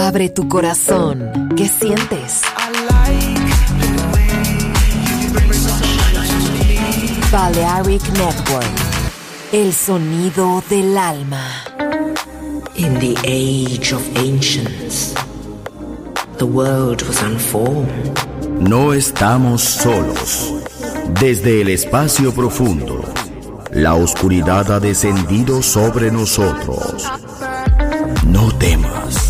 Abre tu corazón. ¿Qué sientes? Balearic Network. El sonido del alma. In the age of ancients, the world was unformed. No estamos solos. Desde el espacio profundo, la oscuridad ha descendido sobre nosotros. No temas.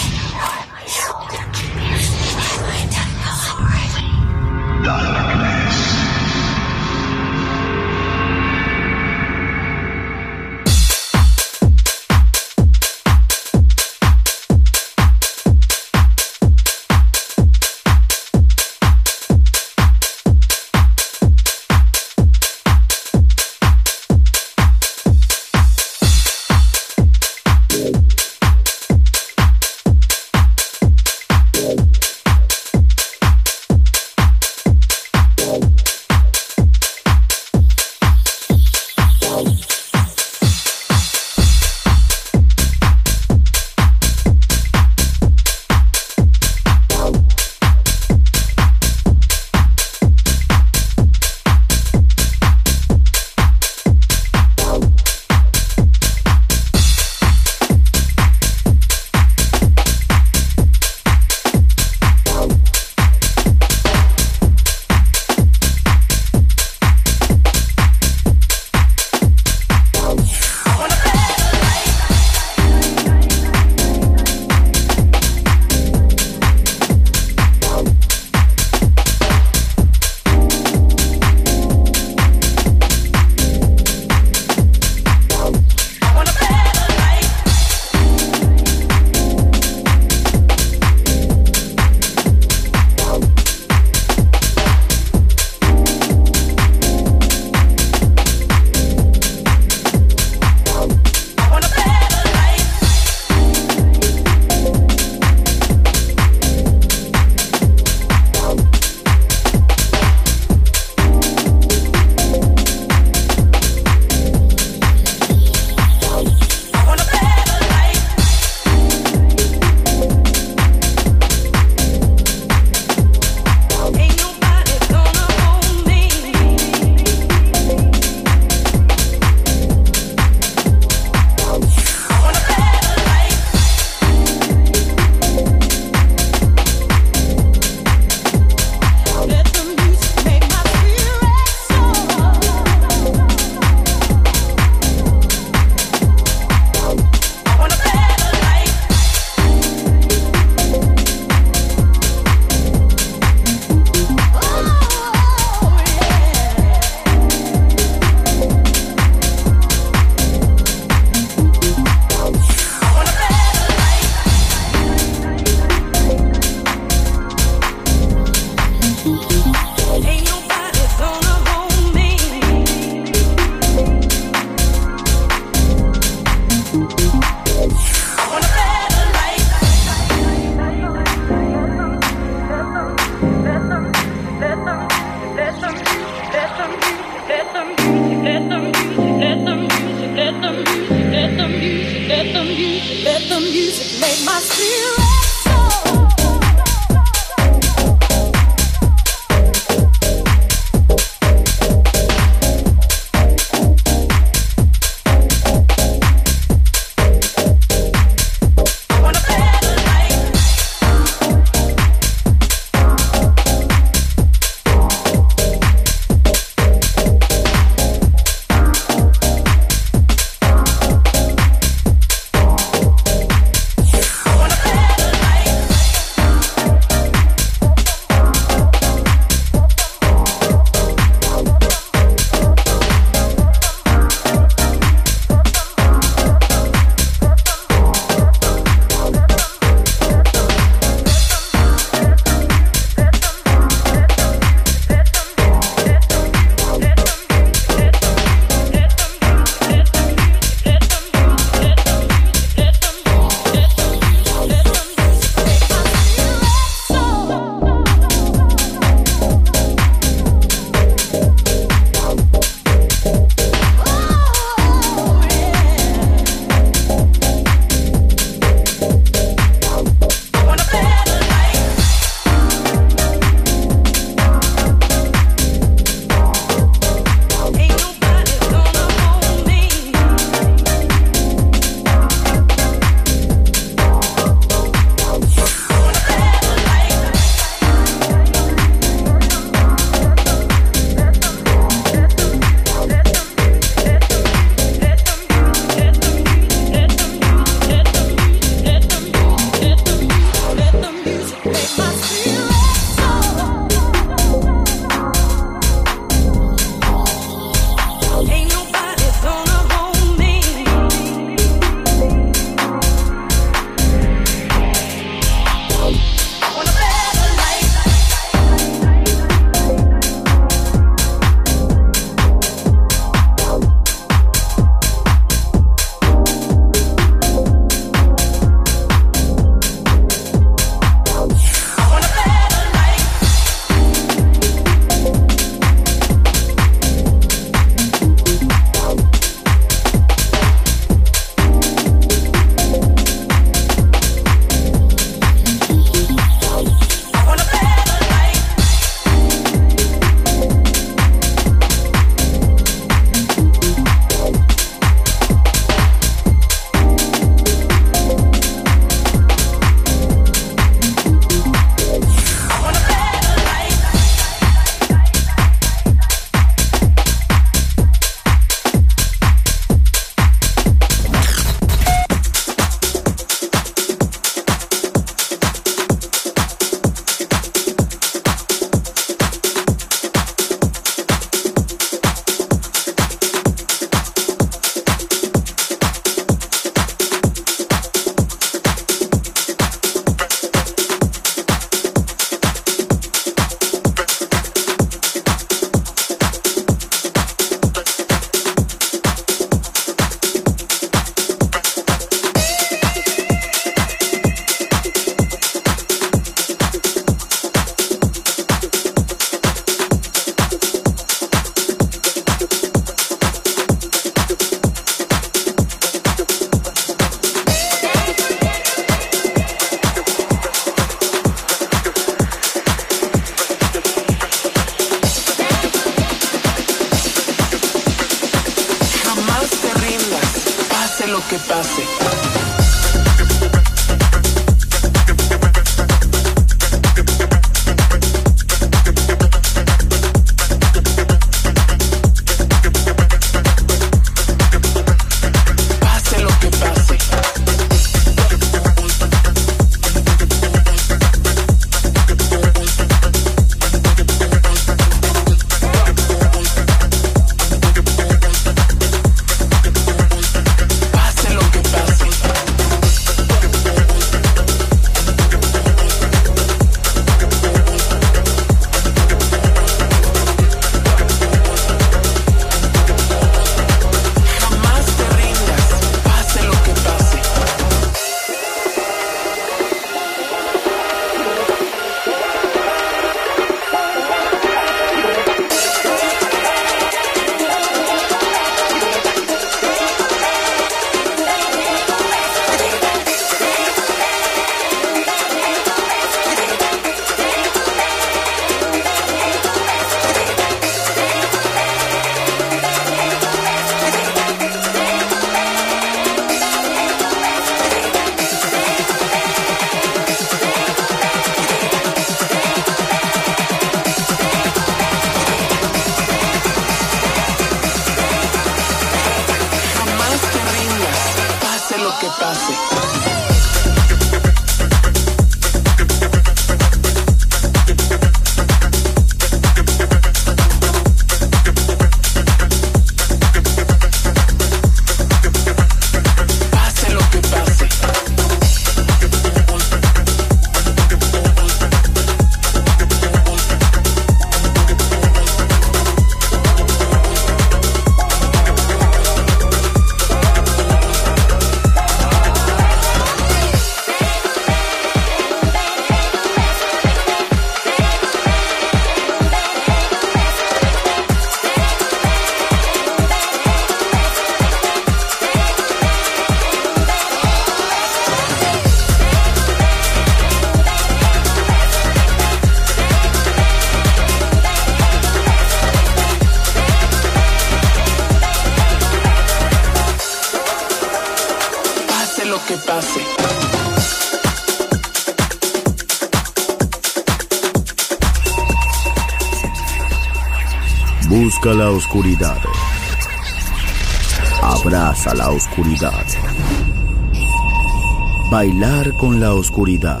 Con la oscuridad.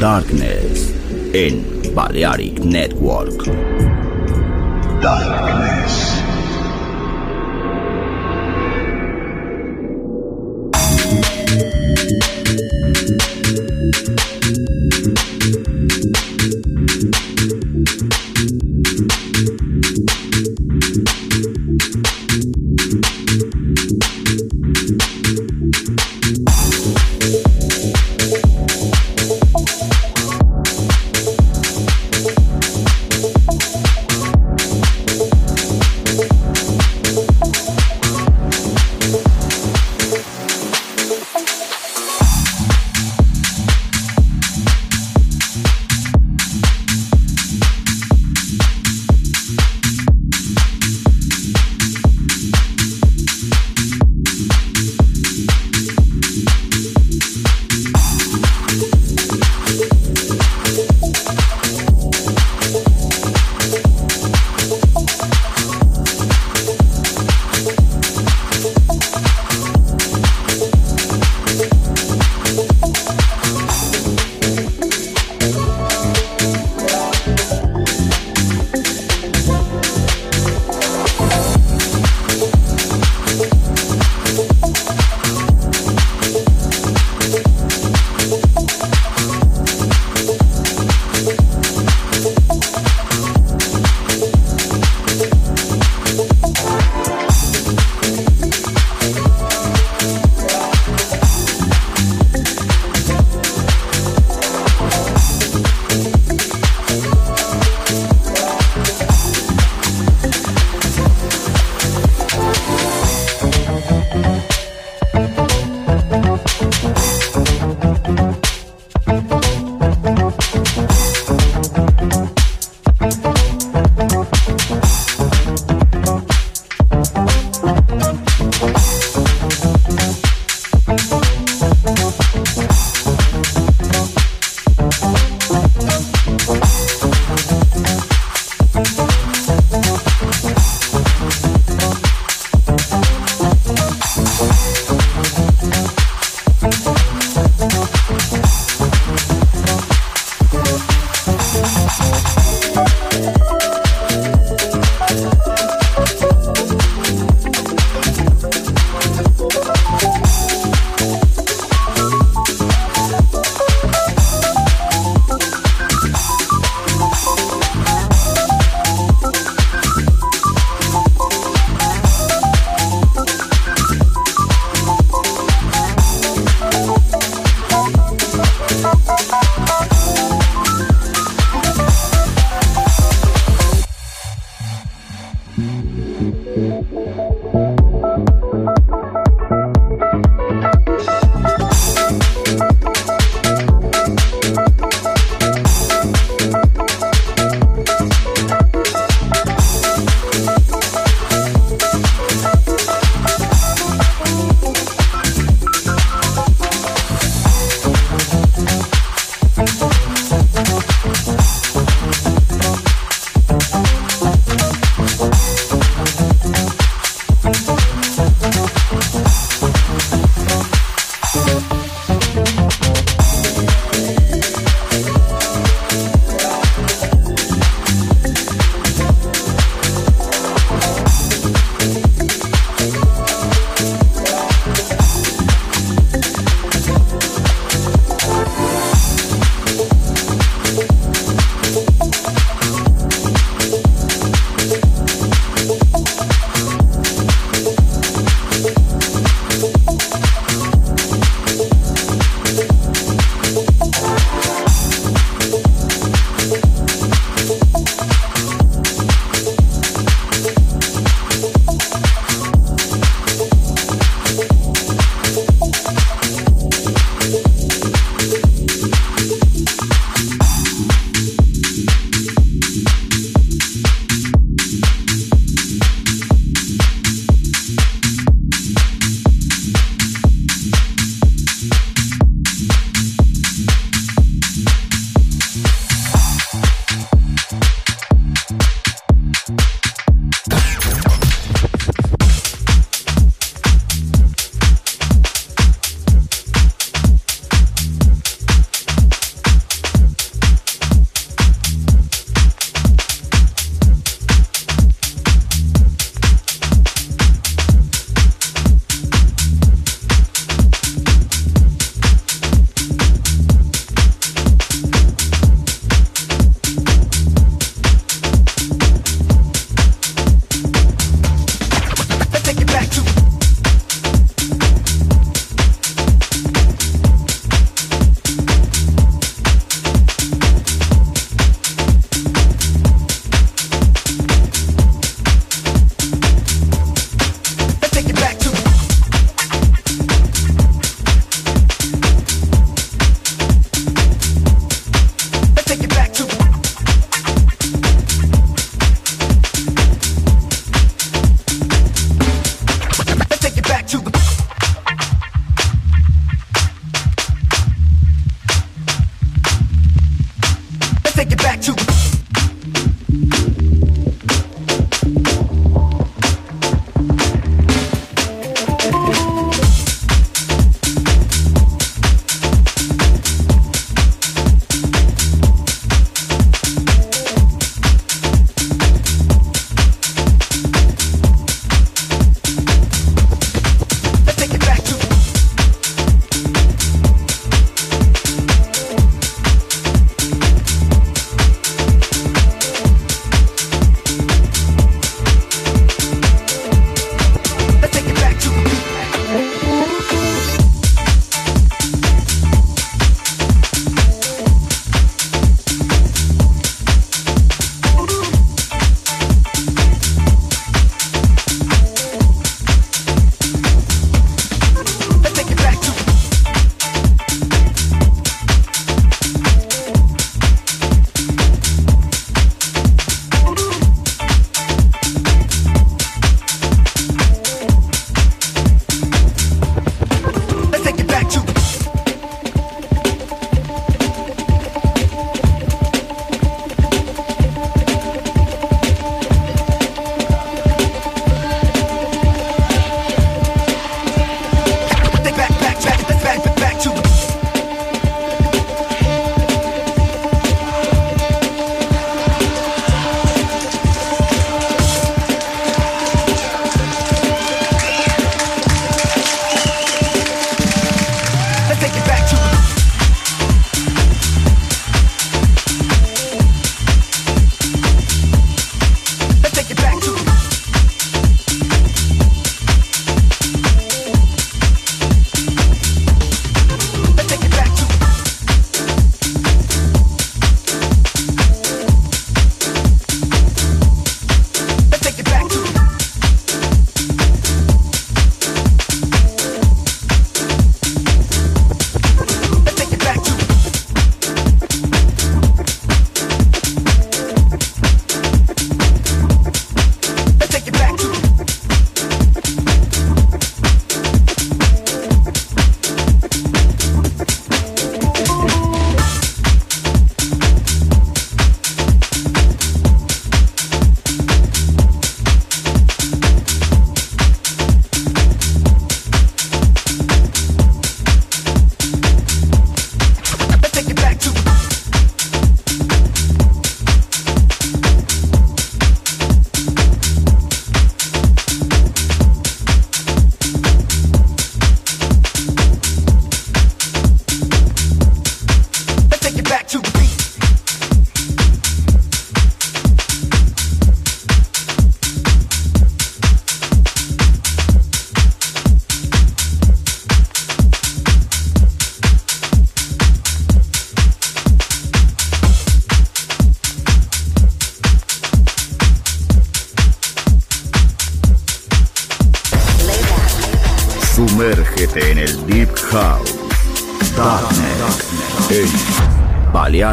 Darkness en Balearic Network. Darkness.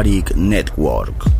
En Balearic Network.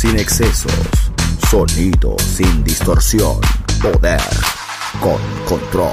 sin excesos, sonido sin distorsión, poder con control.